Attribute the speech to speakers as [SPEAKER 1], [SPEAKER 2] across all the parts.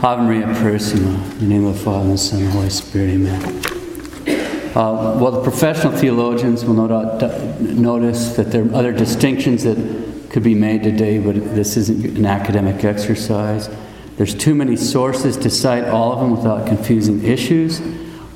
[SPEAKER 1] Ave Maria Purissima, in the name of the Father, and the Son, and the Holy Spirit, amen. Uh, well, the professional theologians will no doubt notice that there are other distinctions that could be made today, but this isn't an academic exercise. There's too many sources to cite all of them without confusing issues.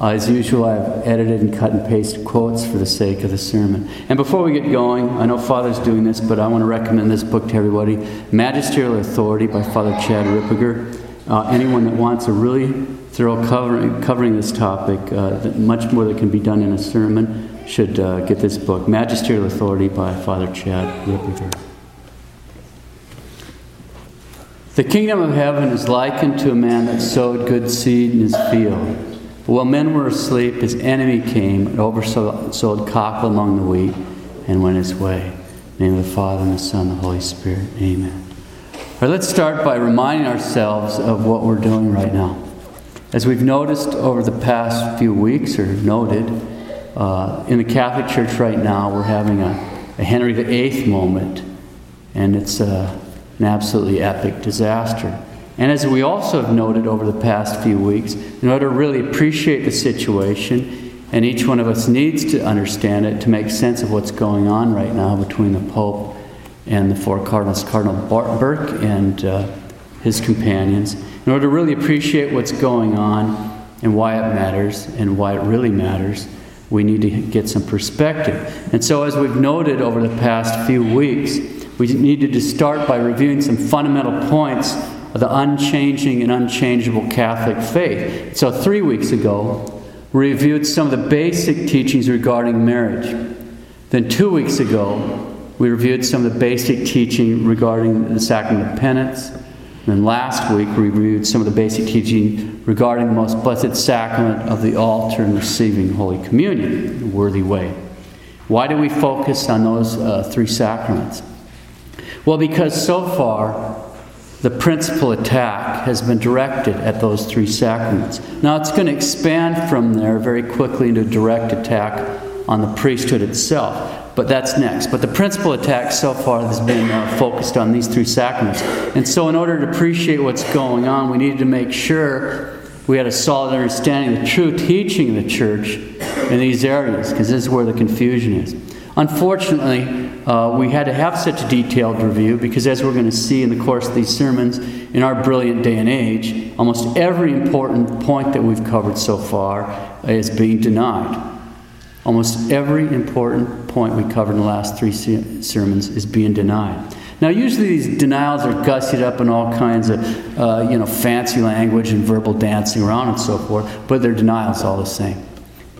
[SPEAKER 1] Uh, as usual, I've edited and cut and pasted quotes for the sake of the sermon. And before we get going, I know Father's doing this, but I want to recommend this book to everybody Magisterial Authority by Father Chad Ripperger. Uh, anyone that wants a really thorough covering, covering this topic, uh, much more that can be done in a sermon, should uh, get this book, Magisterial Authority by Father Chad Ripperger. The kingdom of heaven is likened to a man that sowed good seed in his field. But while men were asleep, his enemy came and oversowed cockle among the wheat and went his way. In the name of the Father, and the Son, and the Holy Spirit. Amen. Right, let's start by reminding ourselves of what we're doing right now. As we've noticed over the past few weeks, or noted, uh, in the Catholic Church right now, we're having a, a Henry VIII moment, and it's uh, an absolutely epic disaster. And as we also have noted over the past few weeks, in order to really appreciate the situation, and each one of us needs to understand it to make sense of what's going on right now between the Pope and the four cardinals, Cardinal Burke and uh, his companions, in order to really appreciate what's going on and why it matters and why it really matters, we need to get some perspective. And so, as we've noted over the past few weeks, we needed to start by reviewing some fundamental points of the unchanging and unchangeable Catholic faith. So, three weeks ago, we reviewed some of the basic teachings regarding marriage. Then, two weeks ago, we reviewed some of the basic teaching regarding the sacrament of penance. And then last week, we reviewed some of the basic teaching regarding the most blessed sacrament of the altar and receiving Holy Communion in a worthy way. Why do we focus on those uh, three sacraments? Well, because so far, the principal attack has been directed at those three sacraments. Now, it's going to expand from there very quickly into a direct attack on the priesthood itself. But that's next. But the principal attack so far has been uh, focused on these three sacraments. And so, in order to appreciate what's going on, we needed to make sure we had a solid understanding of the true teaching of the church in these areas, because this is where the confusion is. Unfortunately, uh, we had to have such a detailed review because, as we're going to see in the course of these sermons, in our brilliant day and age, almost every important point that we've covered so far is being denied. Almost every important point we covered in the last three sermons is being denied. Now, usually these denials are gussied up in all kinds of, uh, you know, fancy language and verbal dancing around and so forth, but they're denials all the same.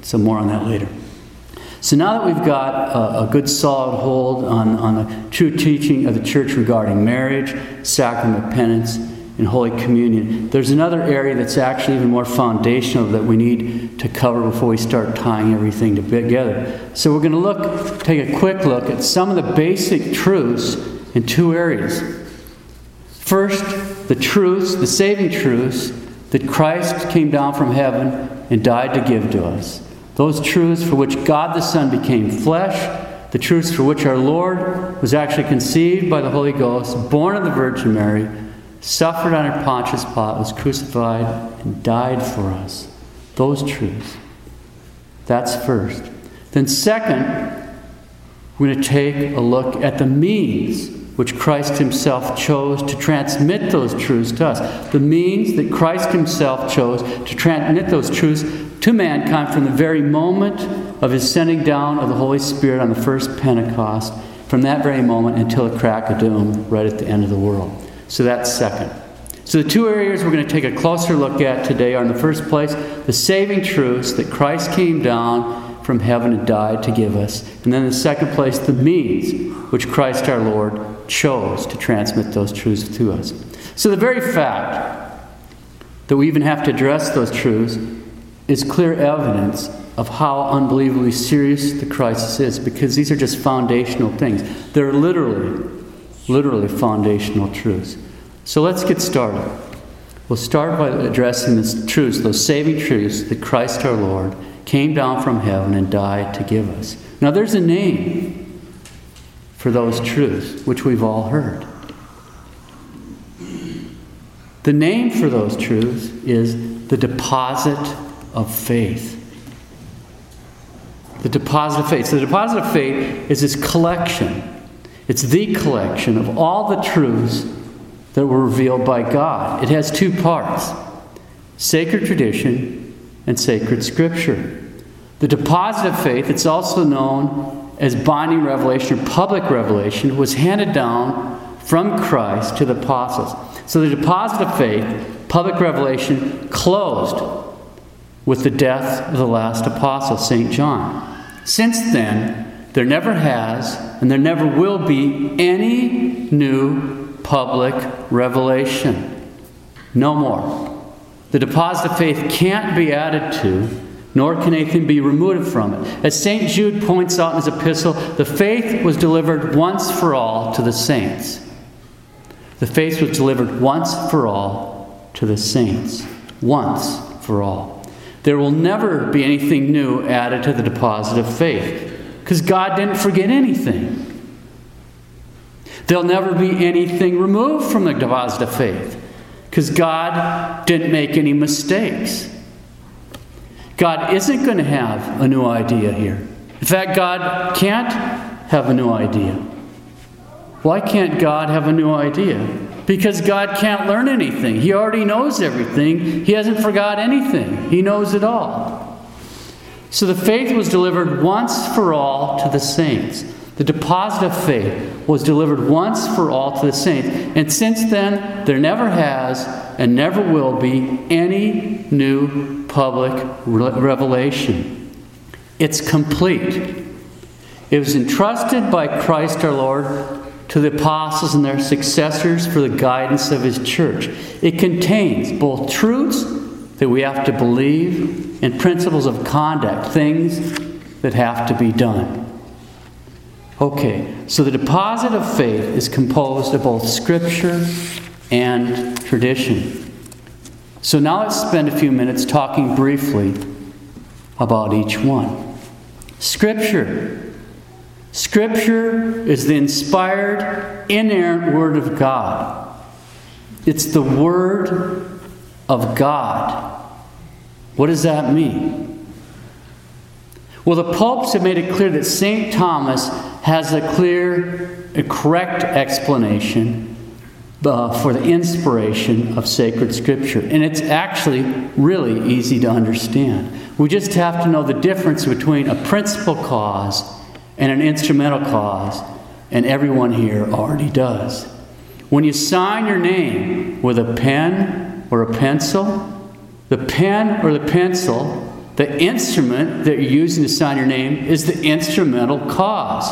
[SPEAKER 1] So more on that later. So now that we've got a, a good solid hold on, on the true teaching of the church regarding marriage, sacrament penance, in Holy Communion. There's another area that's actually even more foundational that we need to cover before we start tying everything together. So we're going to look, take a quick look at some of the basic truths in two areas. First, the truths, the saving truths that Christ came down from heaven and died to give to us. Those truths for which God the Son became flesh, the truths for which our Lord was actually conceived by the Holy Ghost, born of the Virgin Mary suffered under Pontius Pilate, was crucified, and died for us. Those truths. That's first. Then, second, we're going to take a look at the means which Christ Himself chose to transmit those truths to us. The means that Christ Himself chose to transmit those truths to mankind from the very moment of His sending down of the Holy Spirit on the first Pentecost, from that very moment until the crack of doom, right at the end of the world. So that's second. So the two areas we're going to take a closer look at today are in the first place, the saving truths that Christ came down from heaven and died to give us. And then in the second place, the means which Christ our Lord chose to transmit those truths to us. So the very fact that we even have to address those truths is clear evidence of how unbelievably serious the crisis is because these are just foundational things. They're literally literally foundational truths. So let's get started. We'll start by addressing the truths, those saving truths that Christ our Lord came down from heaven and died to give us. Now, there's a name for those truths, which we've all heard. The name for those truths is the deposit of faith. The deposit of faith. So, the deposit of faith is this collection, it's the collection of all the truths that were revealed by God. It has two parts sacred tradition and sacred scripture. The deposit of faith, it's also known as binding revelation or public revelation, was handed down from Christ to the apostles. So the deposit of faith, public revelation, closed with the death of the last apostle, St. John. Since then, there never has and there never will be any new public revelation. No more. The deposit of faith can't be added to, nor can anything be removed from it. As St. Jude points out in his epistle, the faith was delivered once for all to the saints. The faith was delivered once for all to the saints. Once for all. There will never be anything new added to the deposit of faith because God didn't forget anything. There'll never be anything removed from the deposit faith because God didn't make any mistakes. God isn't going to have a new idea here. In fact, God can't have a new idea. Why can't God have a new idea? Because God can't learn anything. He already knows everything. He hasn't forgot anything. He knows it all. So the faith was delivered once for all to the saints. The deposit of faith was delivered once for all to the saints. And since then, there never has and never will be any new public revelation. It's complete. It was entrusted by Christ our Lord to the apostles and their successors for the guidance of his church. It contains both truths that we have to believe in principles of conduct, things that have to be done. Okay, so the deposit of faith is composed of both scripture and tradition. So now let's spend a few minutes talking briefly about each one. Scripture Scripture is the inspired, inerrant Word of God. It's the Word of God. What does that mean? Well, the popes have made it clear that St. Thomas has a clear, a correct explanation uh, for the inspiration of sacred scripture. And it's actually really easy to understand. We just have to know the difference between a principal cause and an instrumental cause, and everyone here already does. When you sign your name with a pen or a pencil, the pen or the pencil, the instrument that you're using to sign your name is the instrumental cause.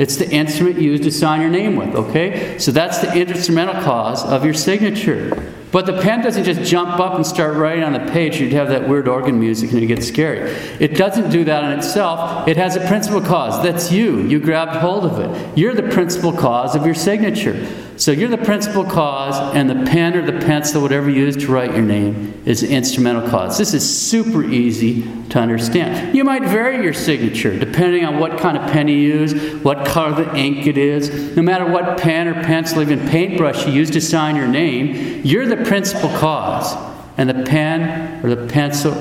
[SPEAKER 1] It's the instrument used to sign your name with, okay? So that's the instrumental cause of your signature. But the pen doesn't just jump up and start writing on the page. You'd have that weird organ music and it gets scary. It doesn't do that in itself. It has a principal cause. That's you. You grabbed hold of it. You're the principal cause of your signature. So you're the principal cause, and the pen or the pencil, whatever you use to write your name, is the instrumental cause. This is super easy to understand. You might vary your signature depending on what kind of pen you use, what color the ink it is. No matter what pen or pencil, even paintbrush you use to sign your name, you're the principal cause. And the pen or the pencil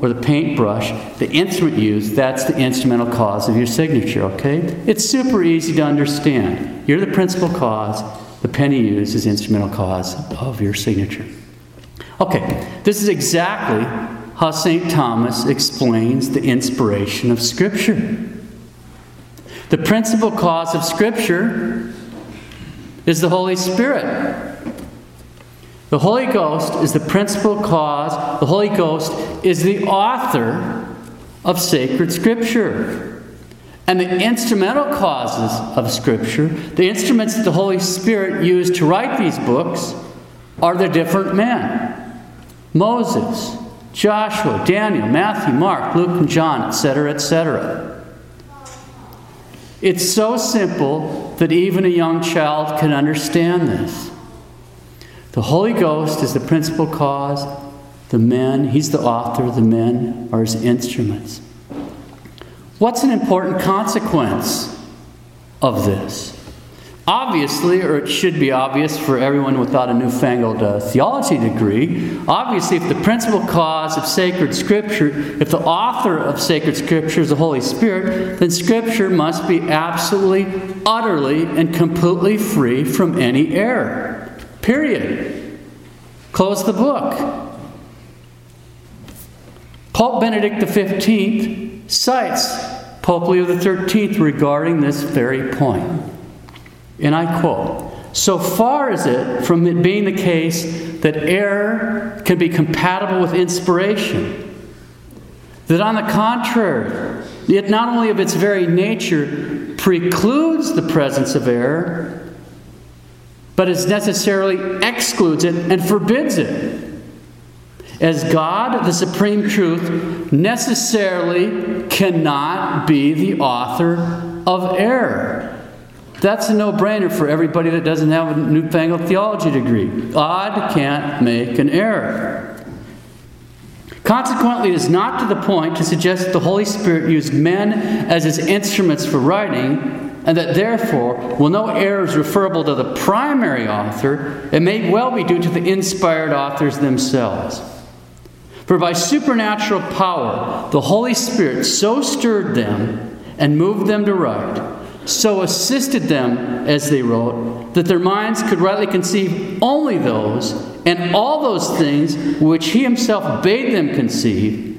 [SPEAKER 1] or the paintbrush, the instrument used, that's the instrumental cause of your signature, okay? It's super easy to understand. You're the principal cause the pen you use is instrumental cause of your signature. Okay, this is exactly how St. Thomas explains the inspiration of Scripture. The principal cause of Scripture is the Holy Spirit. The Holy Ghost is the principal cause, the Holy Ghost is the author of sacred Scripture. And the instrumental causes of Scripture, the instruments that the Holy Spirit used to write these books, are the different men Moses, Joshua, Daniel, Matthew, Mark, Luke, and John, etc., etc. It's so simple that even a young child can understand this. The Holy Ghost is the principal cause, the men, He's the author, the men are His instruments. What's an important consequence of this? Obviously, or it should be obvious for everyone without a newfangled uh, theology degree, obviously, if the principal cause of sacred scripture, if the author of sacred scripture is the Holy Spirit, then scripture must be absolutely, utterly, and completely free from any error. Period. Close the book. Pope Benedict XV cites Pope Leo XIII regarding this very point. And I quote So far is it from it being the case that error can be compatible with inspiration, that on the contrary, it not only of its very nature precludes the presence of error, but as necessarily excludes it and forbids it. As God, the supreme truth, necessarily cannot be the author of error. That's a no brainer for everybody that doesn't have a newfangled theology degree. God can't make an error. Consequently, it is not to the point to suggest that the Holy Spirit used men as his instruments for writing, and that therefore, while no error is referable to the primary author, it may well be due to the inspired authors themselves. For by supernatural power, the Holy Spirit so stirred them and moved them to write so assisted them as they wrote, that their minds could rightly conceive only those and all those things which he himself bade them conceive.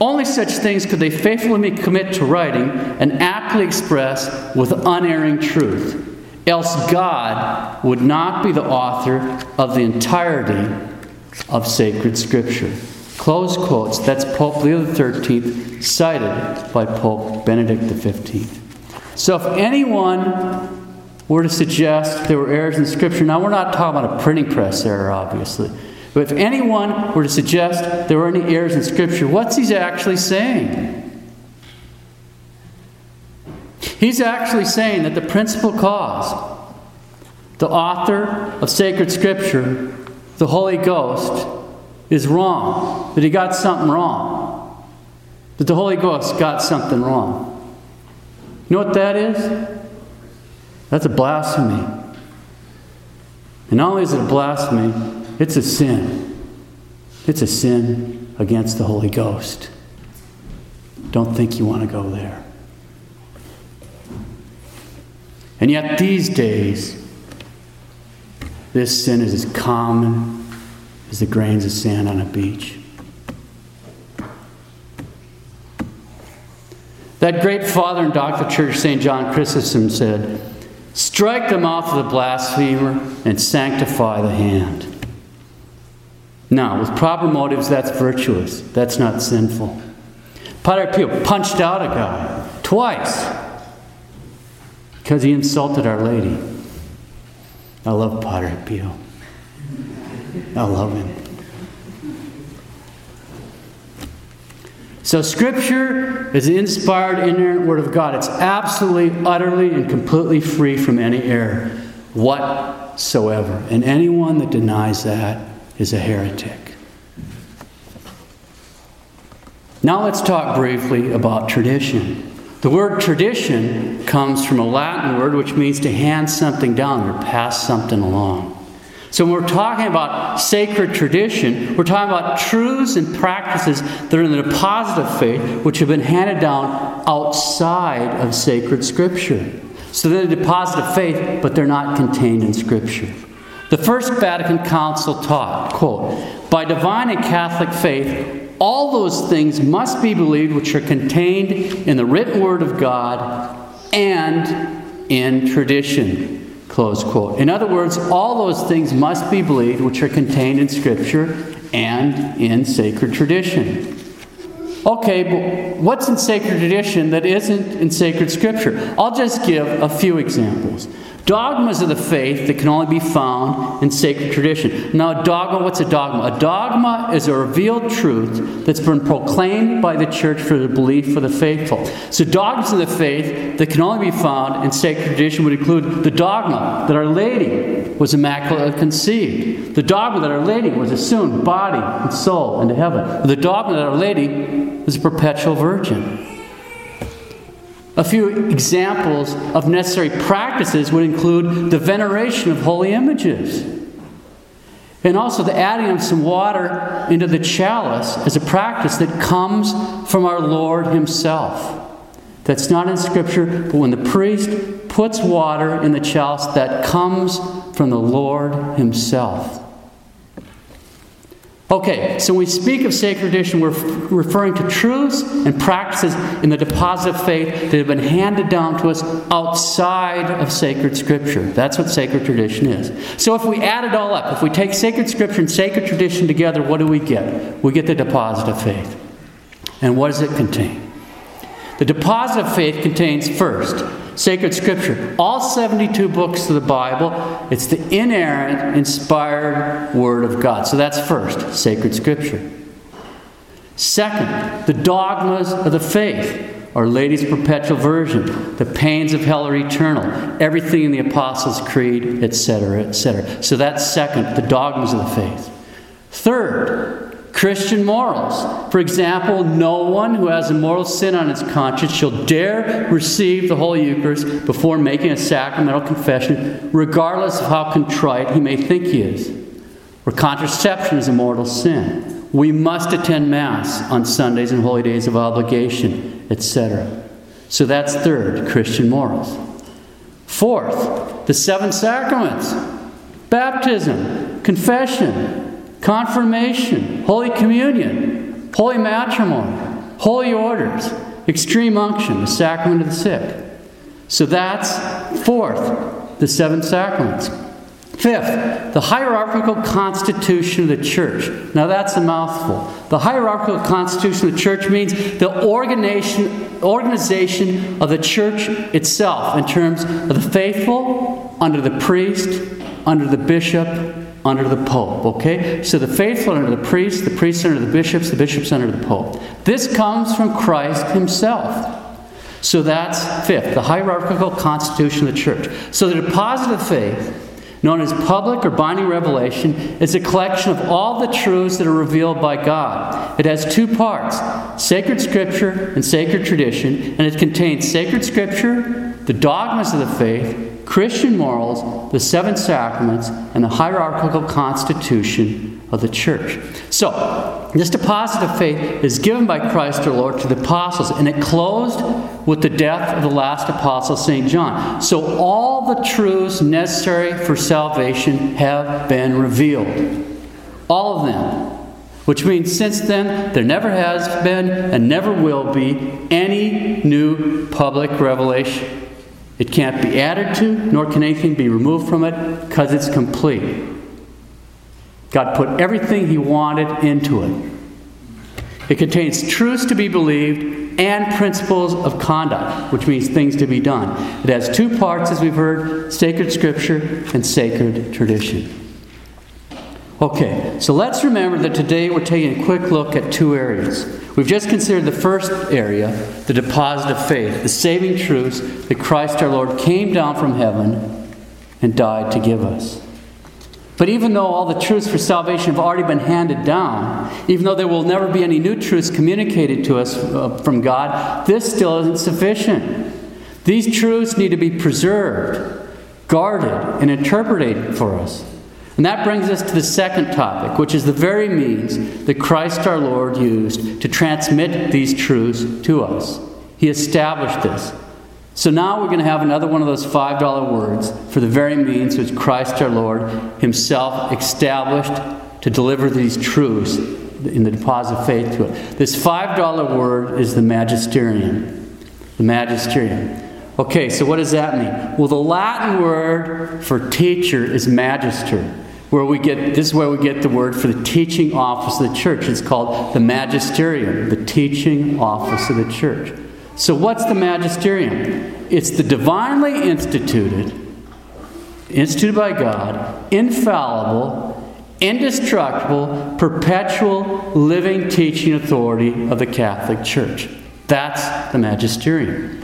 [SPEAKER 1] Only such things could they faithfully commit to writing and aptly express with unerring truth. Else God would not be the author of the entirety of sacred Scripture. Close quotes. That's Pope Leo XIII, cited by Pope Benedict XV. So if anyone were to suggest there were errors in Scripture, now we're not talking about a printing press error, obviously. But if anyone were to suggest there were any errors in Scripture, what's he actually saying? He's actually saying that the principal cause, the author of sacred Scripture, the Holy Ghost, is wrong. That he got something wrong. That the Holy Ghost got something wrong. You know what that is? That's a blasphemy. And not only is it a blasphemy, it's a sin. It's a sin against the Holy Ghost. Don't think you want to go there. And yet, these days, this sin is as common as the grains of sand on a beach. That great father and doctor church, St. John Chrysostom, said, Strike the mouth of the blasphemer and sanctify the hand. Now, with proper motives, that's virtuous. That's not sinful. Padre Pio punched out a guy twice because he insulted Our Lady. I love Padre Pio. I love him. So, Scripture is the inspired, inerrant Word of God. It's absolutely, utterly, and completely free from any error whatsoever. And anyone that denies that is a heretic. Now, let's talk briefly about tradition. The word tradition comes from a Latin word which means to hand something down or pass something along. So, when we're talking about sacred tradition, we're talking about truths and practices that are in the deposit of faith, which have been handed down outside of sacred Scripture. So, they're the deposit of faith, but they're not contained in Scripture. The First Vatican Council taught, quote, by divine and Catholic faith, all those things must be believed which are contained in the written Word of God and in tradition. Close quote. In other words, all those things must be believed which are contained in Scripture and in sacred tradition. Okay, but what's in sacred tradition that isn't in sacred Scripture? I'll just give a few examples. Dogmas of the faith that can only be found in sacred tradition. Now, a dogma, what's a dogma? A dogma is a revealed truth that's been proclaimed by the church for the belief for the faithful. So, dogmas of the faith that can only be found in sacred tradition would include the dogma that Our Lady was immaculately conceived, the dogma that Our Lady was assumed body and soul into heaven, the dogma that Our Lady was a perpetual virgin. A few examples of necessary practices would include the veneration of holy images. And also the adding of some water into the chalice as a practice that comes from our Lord Himself. That's not in Scripture, but when the priest puts water in the chalice, that comes from the Lord Himself. Okay, so when we speak of sacred tradition, we're referring to truths and practices in the deposit of faith that have been handed down to us outside of sacred scripture. That's what sacred tradition is. So if we add it all up, if we take sacred scripture and sacred tradition together, what do we get? We get the deposit of faith. And what does it contain? The deposit of faith contains first sacred scripture. All 72 books of the Bible, it's the inerrant, inspired Word of God. So that's first, sacred scripture. Second, the dogmas of the faith. Our Lady's Perpetual Virginity, the pains of hell are eternal, everything in the Apostles' Creed, etc., etc. So that's second, the dogmas of the faith. Third, Christian morals. For example, no one who has a mortal sin on his conscience shall dare receive the Holy Eucharist before making a sacramental confession, regardless of how contrite he may think he is. Or contraception is a mortal sin. We must attend Mass on Sundays and holy days of obligation, etc. So that's third, Christian morals. Fourth, the seven sacraments baptism, confession, confirmation, Holy Communion, Holy Matrimony, Holy Orders, Extreme Unction, the Sacrament of the Sick. So that's fourth, the seven sacraments. Fifth, the hierarchical constitution of the church. Now that's a mouthful. The hierarchical constitution of the church means the organization, organization of the church itself in terms of the faithful under the priest, under the bishop, under the Pope. Okay? So the faithful under the priests, the priests under the bishops, the bishops under the Pope. This comes from Christ Himself. So that's fifth, the hierarchical constitution of the church. So the deposit of faith, known as public or binding revelation, is a collection of all the truths that are revealed by God. It has two parts sacred scripture and sacred tradition, and it contains sacred scripture, the dogmas of the faith, Christian morals, the seven sacraments, and the hierarchical constitution of the church. So, this deposit of faith is given by Christ our Lord to the apostles, and it closed with the death of the last apostle, St. John. So, all the truths necessary for salvation have been revealed. All of them. Which means since then, there never has been and never will be any new public revelation. It can't be added to, nor can anything be removed from it, because it's complete. God put everything He wanted into it. It contains truths to be believed and principles of conduct, which means things to be done. It has two parts, as we've heard sacred scripture and sacred tradition. Okay, so let's remember that today we're taking a quick look at two areas. We've just considered the first area, the deposit of faith, the saving truths that Christ our Lord came down from heaven and died to give us. But even though all the truths for salvation have already been handed down, even though there will never be any new truths communicated to us uh, from God, this still isn't sufficient. These truths need to be preserved, guarded, and interpreted for us. And that brings us to the second topic, which is the very means that Christ our Lord used to transmit these truths to us. He established this. So now we're going to have another one of those $5 words for the very means which Christ our Lord Himself established to deliver these truths in the deposit of faith to it. This $5 word is the magisterium. The magisterium. Okay, so what does that mean? Well, the Latin word for teacher is magister where we get this is where we get the word for the teaching office of the church. It's called the magisterium, the teaching office of the church. So what's the magisterium? It's the divinely instituted, instituted by God, infallible, indestructible, perpetual, living teaching authority of the Catholic Church. That's the magisterium.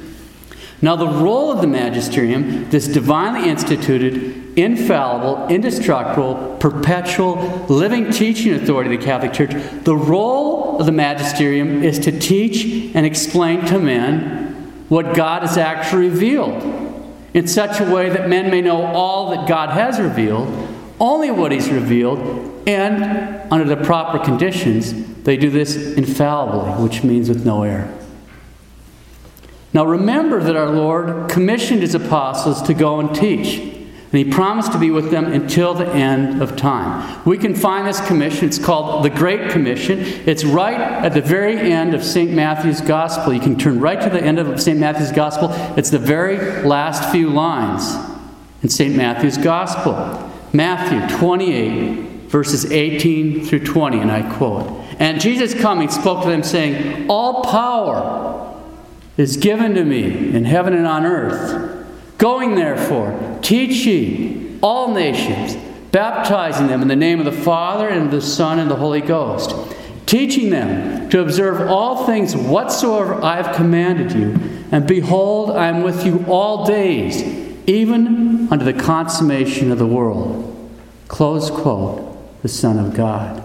[SPEAKER 1] Now, the role of the magisterium, this divinely instituted, infallible, indestructible, perpetual, living teaching authority of the Catholic Church, the role of the magisterium is to teach and explain to men what God has actually revealed in such a way that men may know all that God has revealed, only what He's revealed, and under the proper conditions, they do this infallibly, which means with no error. Now remember that our Lord commissioned His apostles to go and teach. And he promised to be with them until the end of time. We can find this commission. It's called the Great Commission. It's right at the very end of St. Matthew's Gospel. You can turn right to the end of St. Matthew's Gospel. It's the very last few lines in St. Matthew's Gospel. Matthew 28, verses 18 through 20, and I quote And Jesus coming spoke to them, saying, All power is given to me in heaven and on earth. Going therefore, teach ye all nations, baptizing them in the name of the Father and of the Son and the Holy Ghost, teaching them to observe all things whatsoever I have commanded you. And behold, I am with you all days, even unto the consummation of the world. Close quote, the Son of God.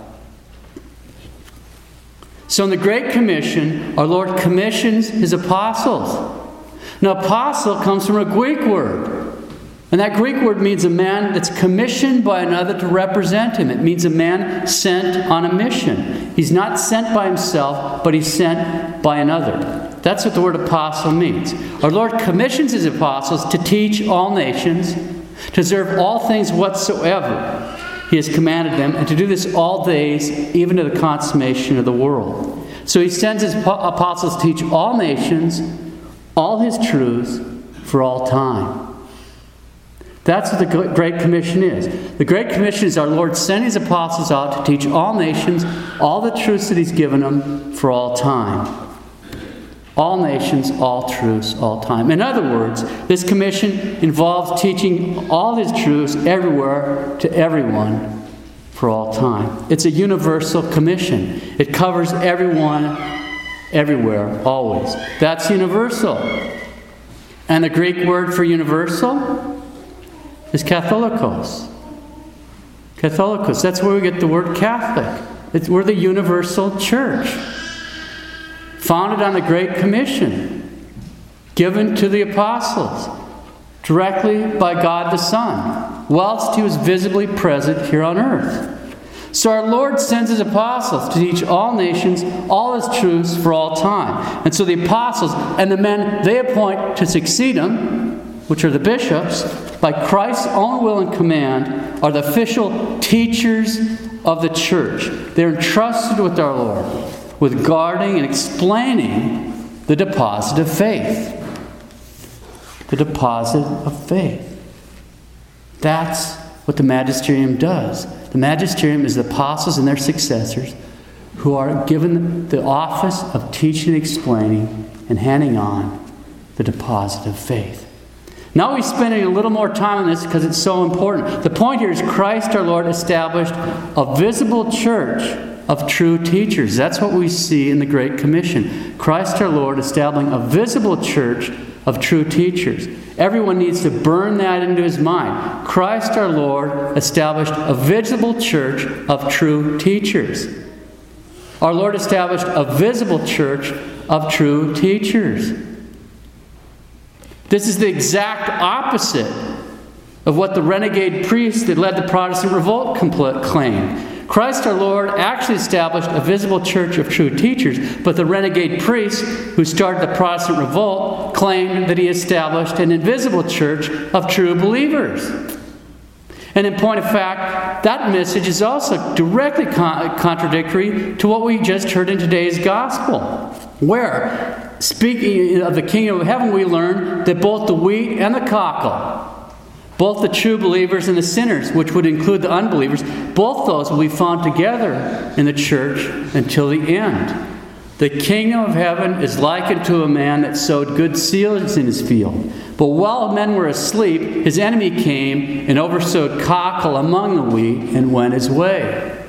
[SPEAKER 1] So, in the Great Commission, our Lord commissions his apostles. Now, apostle comes from a Greek word. And that Greek word means a man that's commissioned by another to represent him. It means a man sent on a mission. He's not sent by himself, but he's sent by another. That's what the word apostle means. Our Lord commissions his apostles to teach all nations, to serve all things whatsoever he has commanded them, and to do this all days, even to the consummation of the world. So he sends his apostles to teach all nations all his truths for all time. That's what the Great Commission is. The Great Commission is our Lord sent his apostles out to teach all nations all the truths that he's given them for all time. All nations, all truths, all time. In other words, this commission involves teaching all his truths everywhere to everyone for all time. It's a universal commission, it covers everyone everywhere, always. That's universal. And the Greek word for universal is katholikos. Katholikos, that's where we get the word Catholic. It's, we're the universal church, founded on the Great Commission, given to the apostles directly by God the Son, whilst he was visibly present here on earth. So our Lord sends his apostles to teach all nations all his truths for all time. And so the apostles and the men they appoint to succeed him, which are the bishops, by Christ's own will and command, are the official teachers of the church. They're entrusted with our Lord, with guarding and explaining the deposit of faith. The deposit of faith. That's what the magisterium does. The magisterium is the apostles and their successors who are given the office of teaching explaining and handing on the deposit of faith. Now we're spending a little more time on this because it's so important. The point here is Christ our Lord established a visible church of true teachers. That's what we see in the Great Commission. Christ our Lord establishing a visible church of true teachers. Everyone needs to burn that into his mind. Christ our Lord established a visible church of true teachers. Our Lord established a visible church of true teachers. This is the exact opposite of what the renegade priests that led the Protestant revolt claimed. Christ our Lord actually established a visible church of true teachers, but the renegade priests who started the Protestant revolt claimed that he established an invisible church of true believers. And in point of fact, that message is also directly con- contradictory to what we just heard in today's gospel, where, speaking of the kingdom of heaven, we learn that both the wheat and the cockle both the true believers and the sinners, which would include the unbelievers, both those will be found together in the church until the end. The kingdom of heaven is likened to a man that sowed good seeds in his field. But while men were asleep, his enemy came and oversowed cockle among the wheat and went his way.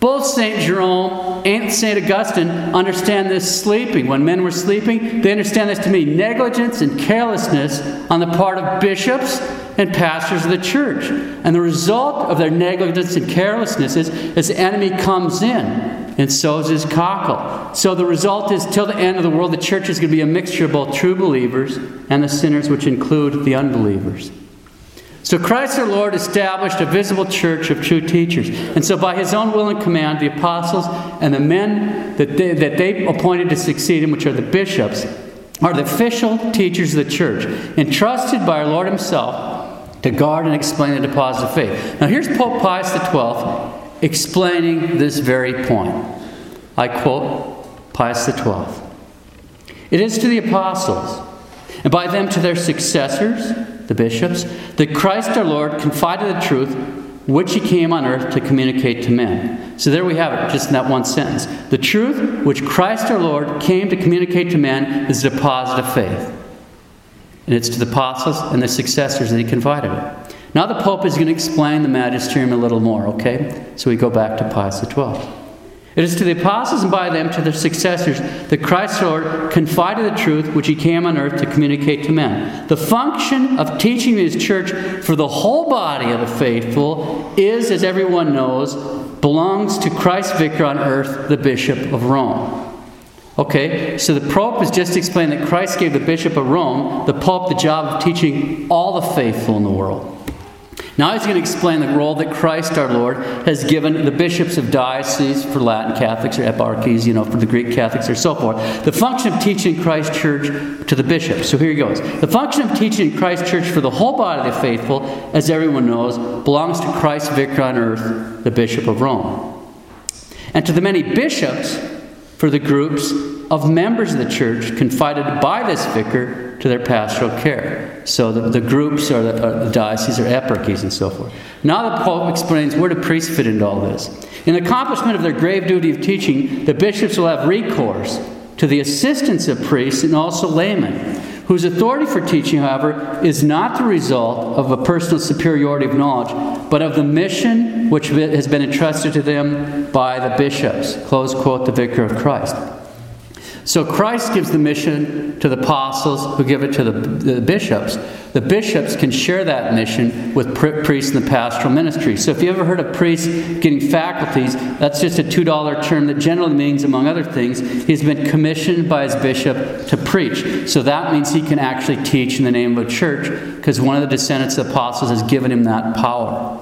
[SPEAKER 1] Both St. Jerome and St. Augustine understand this sleeping. When men were sleeping, they understand this to mean negligence and carelessness on the part of bishops and pastors of the church. And the result of their negligence and carelessness is as the enemy comes in and sows his cockle. So the result is, till the end of the world, the church is going to be a mixture of both true believers and the sinners, which include the unbelievers. So Christ our Lord established a visible church of true teachers. And so by his own will and command, the apostles and the men that they, that they appointed to succeed him, which are the bishops, are the official teachers of the church, entrusted by our Lord himself to guard and explain the deposit of faith. Now here's Pope Pius XII explaining this very point. I quote Pius XII. It is to the apostles, and by them to their successors, the bishops, that Christ our Lord confided the truth which he came on earth to communicate to men. So there we have it, just in that one sentence. The truth which Christ our Lord came to communicate to men is the deposit of faith. And it's to the apostles and the successors that he confided it. Now the Pope is going to explain the magisterium a little more, okay? So we go back to Pius XII. It is to the apostles and by them to their successors that Christ's Lord confided the truth which he came on earth to communicate to men. The function of teaching his church for the whole body of the faithful is, as everyone knows, belongs to Christ's vicar on earth, the Bishop of Rome. Okay, so the Pope has just explained that Christ gave the Bishop of Rome, the Pope, the job of teaching all the faithful in the world. Now he's going to explain the role that Christ our Lord has given the bishops of dioceses for Latin Catholics or eparchies, you know, for the Greek Catholics or so forth. The function of teaching Christ Church to the bishops. So here he goes. The function of teaching Christ Church for the whole body of the faithful, as everyone knows, belongs to Christ's vicar on earth, the Bishop of Rome. And to the many bishops for the groups of members of the church confided by this vicar to their pastoral care. So the, the groups or the, are the dioceses or eparchies and so forth. Now the Pope explains where do priests fit into all this. In accomplishment of their grave duty of teaching, the bishops will have recourse to the assistance of priests and also laymen, whose authority for teaching, however, is not the result of a personal superiority of knowledge, but of the mission which has been entrusted to them by the bishops. Close quote, the vicar of Christ. So Christ gives the mission to the apostles who give it to the, the bishops. The bishops can share that mission with priests in the pastoral ministry. So if you ever heard of priests getting faculties, that's just a $2 term that generally means, among other things, he's been commissioned by his bishop to preach. So that means he can actually teach in the name of a church because one of the descendants of the apostles has given him that power.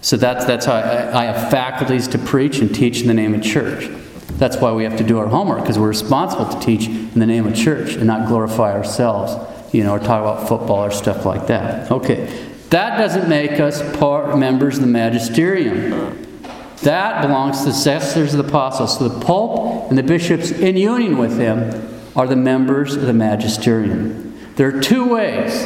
[SPEAKER 1] So that's, that's how I, I have faculties to preach and teach in the name of church. That's why we have to do our homework, because we're responsible to teach in the name of church and not glorify ourselves, you know, or talk about football or stuff like that. Okay. That doesn't make us part members of the magisterium. That belongs to the successors of the apostles. So the Pope and the bishops, in union with him, are the members of the magisterium. There are two ways,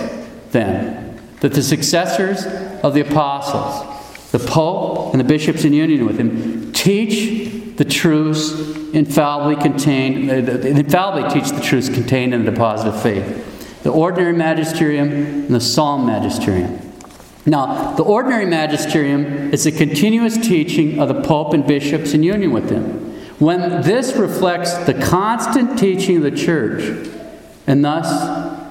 [SPEAKER 1] then, that the successors of the apostles, the Pope and the bishops in union with him, teach the truths infallibly contained, uh, infallibly teach the truths contained in the deposit of faith. The ordinary magisterium and the solemn magisterium. Now, the ordinary magisterium is a continuous teaching of the Pope and bishops in union with them. When this reflects the constant teaching of the church, and thus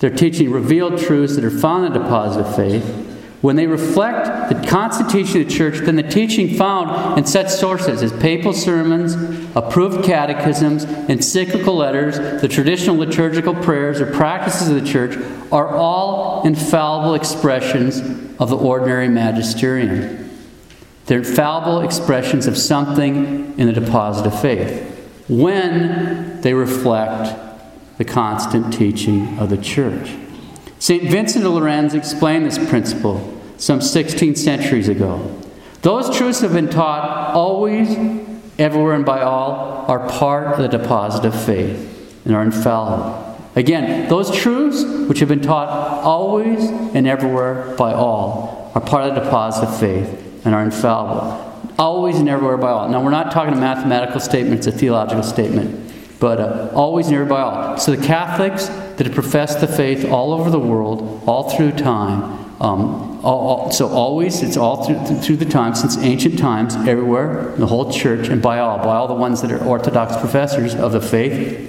[SPEAKER 1] they're teaching revealed truths that are found in the deposit of faith, when they reflect the constitution of the church, then the teaching found in such sources as papal sermons, approved catechisms, encyclical letters, the traditional liturgical prayers, or practices of the church are all infallible expressions of the ordinary magisterium. They're infallible expressions of something in the deposit of faith when they reflect the constant teaching of the church. St. Vincent de Lerins explained this principle some 16 centuries ago. Those truths have been taught always, everywhere, and by all are part of the deposit of faith and are infallible. Again, those truths which have been taught always and everywhere by all are part of the deposit of faith and are infallible. Always and everywhere by all. Now, we're not talking a mathematical statement, it's a theological statement, but uh, always everywhere by all. So the Catholics that have professed the faith all over the world, all through time. Um, all, all, so always, it's all through, through the time, since ancient times, everywhere, the whole church, and by all, by all the ones that are Orthodox professors of the faith.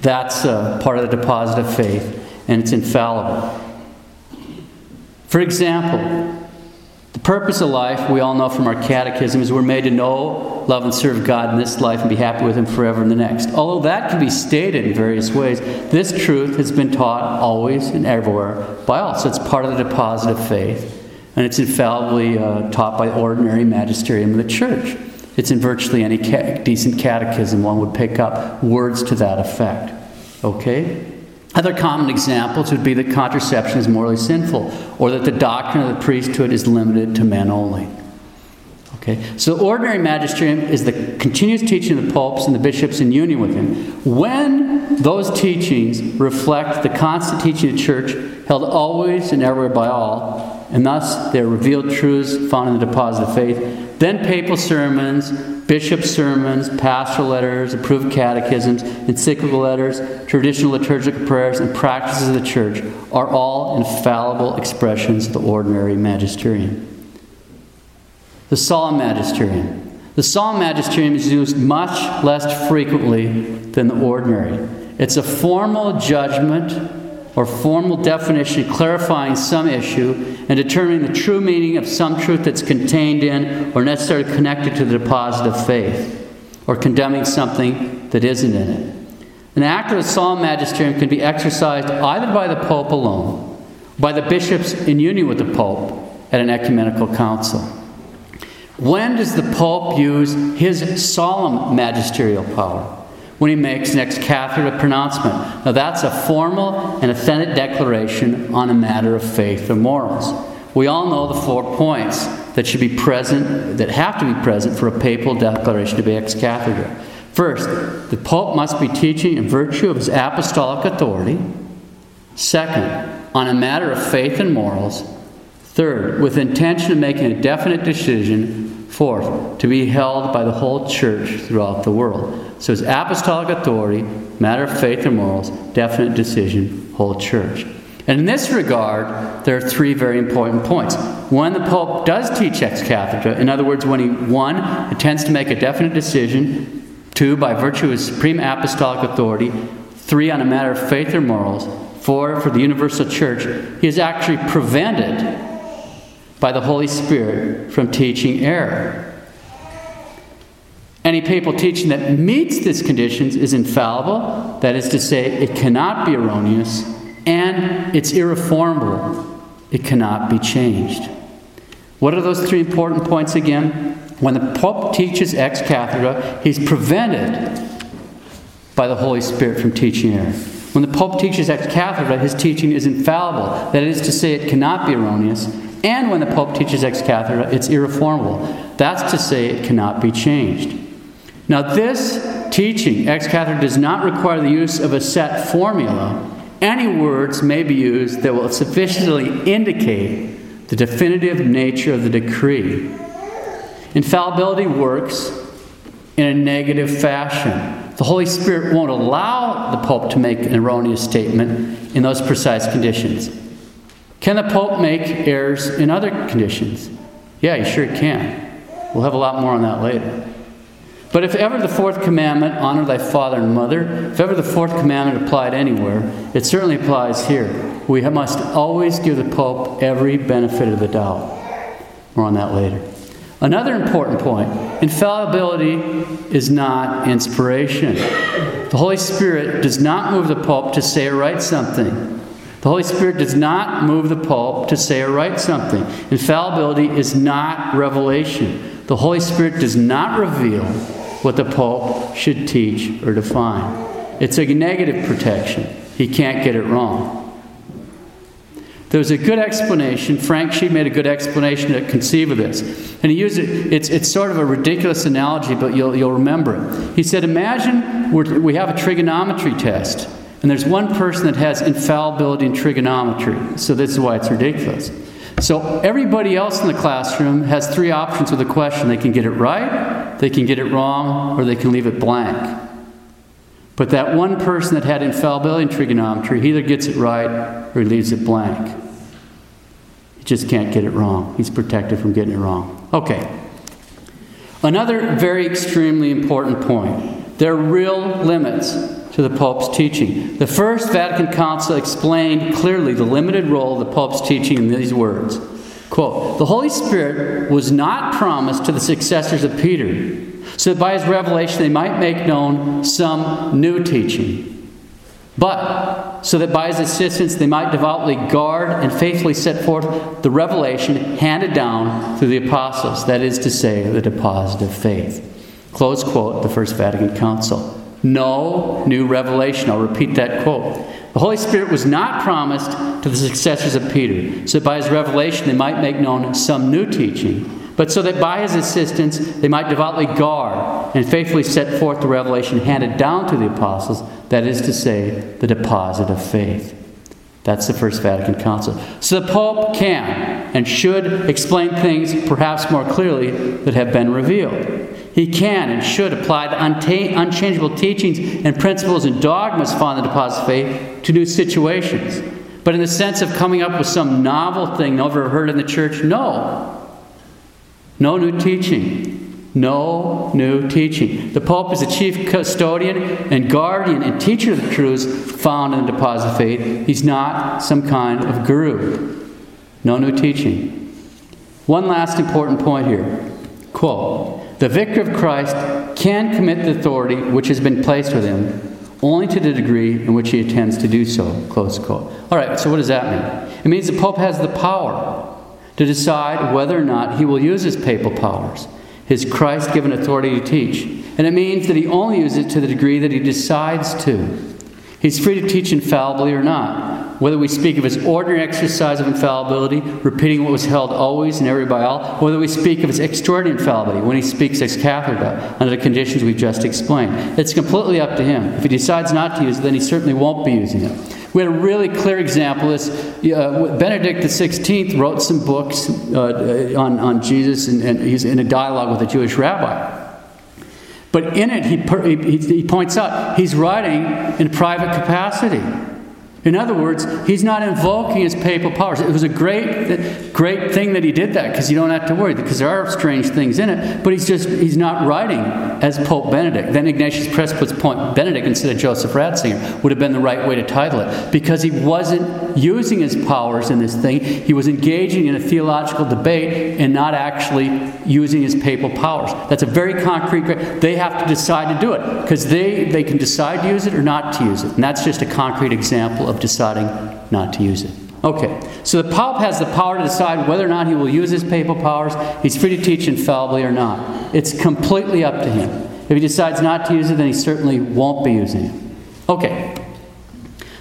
[SPEAKER 1] That's uh, part of the deposit of faith, and it's infallible. For example, purpose of life, we all know from our catechism, is we're made to know, love, and serve God in this life and be happy with Him forever in the next. Although that can be stated in various ways, this truth has been taught always and everywhere by all. So it's part of the deposit of faith. And it's infallibly uh, taught by ordinary magisterium of the church. It's in virtually any ca- decent catechism one would pick up words to that effect. Okay? Other common examples would be that contraception is morally sinful, or that the doctrine of the priesthood is limited to men only. Okay? So, ordinary magisterium is the continuous teaching of the popes and the bishops in union with him. When those teachings reflect the constant teaching of the church, held always and everywhere by all, and thus they're revealed truths found in the deposit of faith, then papal sermons, bishop sermons, pastoral letters, approved catechisms, encyclical letters, traditional liturgical prayers, and practices of the church are all infallible expressions of the ordinary magisterium. The solemn magisterium. The solemn magisterium is used much less frequently than the ordinary. It's a formal judgment or formal definition clarifying some issue and determining the true meaning of some truth that's contained in or necessarily connected to the deposit of faith, or condemning something that isn't in it. An act of the solemn magisterium can be exercised either by the Pope alone, by the bishops in union with the Pope at an ecumenical council. When does the Pope use his solemn magisterial power? When he makes an ex cathedra pronouncement. Now, that's a formal and authentic declaration on a matter of faith or morals. We all know the four points that should be present, that have to be present for a papal declaration to be ex cathedra. First, the Pope must be teaching in virtue of his apostolic authority. Second, on a matter of faith and morals. Third, with intention of making a definite decision. Fourth, to be held by the whole church throughout the world. So it's apostolic authority, matter of faith and morals, definite decision, whole church. And in this regard, there are three very important points. One, the Pope does teach ex cathedra. In other words, when he, one, intends to make a definite decision, two, by virtue of his supreme apostolic authority, three, on a matter of faith or morals, four, for the universal church, he is actually prevented by the Holy Spirit from teaching error. Any papal teaching that meets these conditions is infallible, that is to say, it cannot be erroneous, and it's irreformable. It cannot be changed. What are those three important points again? When the Pope teaches ex cathedra, he's prevented by the Holy Spirit from teaching error. When the Pope teaches ex cathedra, his teaching is infallible, that is to say, it cannot be erroneous. And when the Pope teaches ex cathedra, it's irreformable. That's to say, it cannot be changed. Now, this teaching, ex cathedra, does not require the use of a set formula. Any words may be used that will sufficiently indicate the definitive nature of the decree. Infallibility works in a negative fashion. The Holy Spirit won't allow the Pope to make an erroneous statement in those precise conditions. Can the Pope make errors in other conditions? Yeah, he sure can. We'll have a lot more on that later. But if ever the fourth commandment, honor thy father and mother, if ever the fourth commandment applied anywhere, it certainly applies here. We must always give the Pope every benefit of the doubt. More on that later. Another important point infallibility is not inspiration. The Holy Spirit does not move the Pope to say or write something. The Holy Spirit does not move the Pope to say or write something. Infallibility is not revelation. The Holy Spirit does not reveal what the Pope should teach or define. It's a negative protection. He can't get it wrong. There's a good explanation. Frank Sheed made a good explanation to conceive of this. And he used it, it's, it's sort of a ridiculous analogy, but you'll, you'll remember it. He said, Imagine we have a trigonometry test, and there's one person that has infallibility in trigonometry. So this is why it's ridiculous. So everybody else in the classroom has three options with a question. They can get it right, they can get it wrong, or they can leave it blank. But that one person that had infallibility in trigonometry, he either gets it right or he leaves it blank. He just can't get it wrong. He's protected from getting it wrong. Okay. Another very extremely important point. There are real limits to the Pope's teaching. The First Vatican Council explained clearly the limited role of the Pope's teaching in these words Quote The Holy Spirit was not promised to the successors of Peter, so that by his revelation they might make known some new teaching. But so that by his assistance they might devoutly guard and faithfully set forth the revelation handed down through the apostles, that is to say, the deposit of faith. Close quote, the First Vatican Council. No new revelation. I'll repeat that quote. The Holy Spirit was not promised to the successors of Peter, so that by his revelation they might make known some new teaching but so that by his assistance they might devoutly guard and faithfully set forth the revelation handed down to the apostles, that is to say, the deposit of faith. That's the First Vatican Council. So the Pope can and should explain things perhaps more clearly that have been revealed. He can and should apply the unchangeable teachings and principles and dogmas found in the deposit of faith to new situations. But in the sense of coming up with some novel thing never heard in the church, no. No new teaching. No new teaching. The Pope is the chief custodian and guardian and teacher of the truths found in the deposit of faith. He's not some kind of guru. No new teaching. One last important point here. Quote The vicar of Christ can commit the authority which has been placed with him only to the degree in which he intends to do so. Close quote. All right, so what does that mean? It means the Pope has the power to decide whether or not he will use his papal powers, his Christ given authority to teach. And it means that he only uses it to the degree that he decides to. He's free to teach infallibly or not. Whether we speak of his ordinary exercise of infallibility, repeating what was held always and ever by all, whether we speak of his extraordinary infallibility when he speaks ex cathedra under the conditions we've just explained. It's completely up to him. If he decides not to use it, then he certainly won't be using it. We had a really clear example. This uh, Benedict XVI wrote some books uh, on, on Jesus, and, and he's in a dialogue with a Jewish rabbi. But in it, he, he, he points out he's writing in private capacity. In other words, he's not invoking his papal powers. It was a great, great thing that he did that because you don't have to worry because there are strange things in it. But he's just he's not writing as Pope Benedict. Then Ignatius Press puts point Benedict instead of Joseph Ratzinger would have been the right way to title it because he wasn't using his powers in this thing. He was engaging in a theological debate and not actually using his papal powers. That's a very concrete. They have to decide to do it because they they can decide to use it or not to use it, and that's just a concrete example of deciding not to use it. Okay, so the Pope has the power to decide whether or not he will use his papal powers. He's free to teach infallibly or not. It's completely up to him. If he decides not to use it, then he certainly won't be using it. Okay,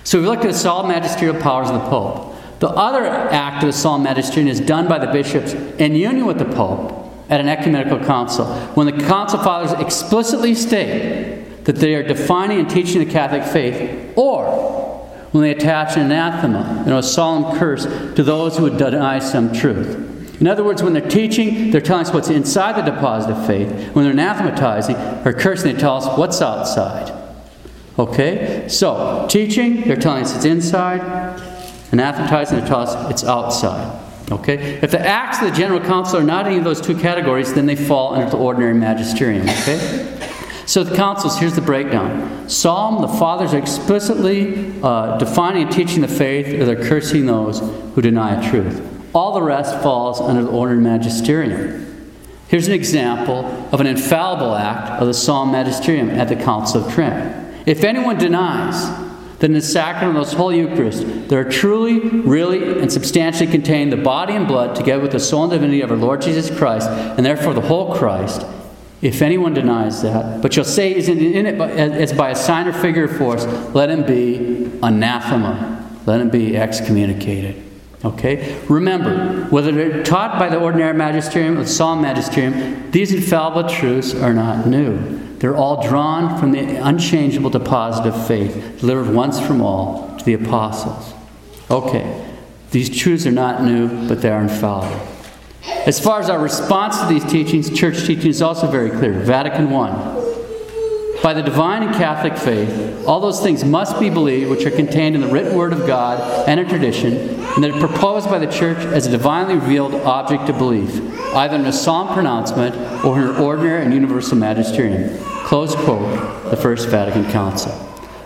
[SPEAKER 1] so we've looked at the solemn magisterial powers of the Pope. The other act of the solemn magisterium is done by the bishops in union with the Pope at an ecumenical council. When the council fathers explicitly state that they are defining and teaching the Catholic faith, or when they attach an anathema, you know, a solemn curse to those who would deny some truth. In other words, when they're teaching, they're telling us what's inside the deposit of faith. When they're anathematizing or cursing, they tell us what's outside. Okay? So, teaching, they're telling us it's inside. Anathematizing, they tell us it's outside. Okay? If the acts of the General Council are not any of those two categories, then they fall under the ordinary magisterium. Okay? So the councils, here's the breakdown. Solemn, the fathers are explicitly uh, defining and teaching the faith, or they're cursing those who deny a truth. All the rest falls under the order magisterium. Here's an example of an infallible act of the solemn magisterium at the Council of Trent. If anyone denies that in the sacrament of the Holy Eucharist there are truly, really, and substantially contained the body and blood together with the soul and divinity of our Lord Jesus Christ, and therefore the whole Christ, if anyone denies that, but shall say is in it as by a sign or figure of force, let him be anathema. Let him be excommunicated. Okay? Remember, whether they're taught by the ordinary magisterium or the solemn magisterium, these infallible truths are not new. They're all drawn from the unchangeable deposit of faith, delivered once from all to the apostles. Okay, these truths are not new, but they are infallible. As far as our response to these teachings, church teaching is also very clear. Vatican I. By the divine and Catholic faith, all those things must be believed which are contained in the written word of God and in tradition, and that are proposed by the Church as a divinely revealed object of belief, either in a solemn pronouncement or in an ordinary and universal magisterium. Close quote, the First Vatican Council.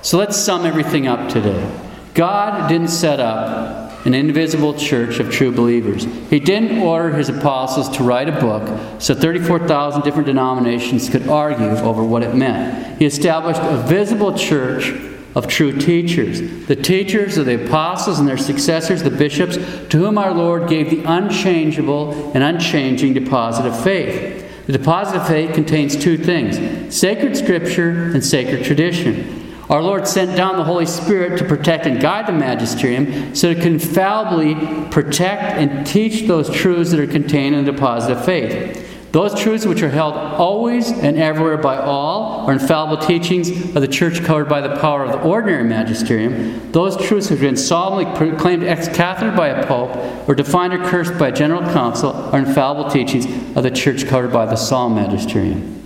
[SPEAKER 1] So let's sum everything up today. God didn't set up an invisible church of true believers. He didn't order his apostles to write a book so 34,000 different denominations could argue over what it meant. He established a visible church of true teachers. The teachers are the apostles and their successors, the bishops, to whom our Lord gave the unchangeable and unchanging deposit of faith. The deposit of faith contains two things sacred scripture and sacred tradition. Our Lord sent down the Holy Spirit to protect and guide the magisterium so it can infallibly protect and teach those truths that are contained in the deposit of faith. Those truths which are held always and everywhere by all are infallible teachings of the church covered by the power of the ordinary magisterium. Those truths which have been solemnly proclaimed ex cathedra by a pope or defined or cursed by a general council are infallible teachings of the church covered by the solemn magisterium.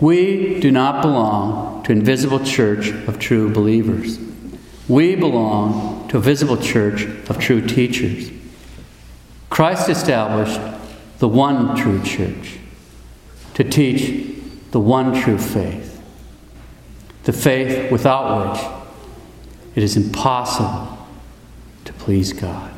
[SPEAKER 1] We do not belong to invisible church of true believers. We belong to a visible church of true teachers. Christ established the one true church to teach the one true faith, the faith without which it is impossible to please God.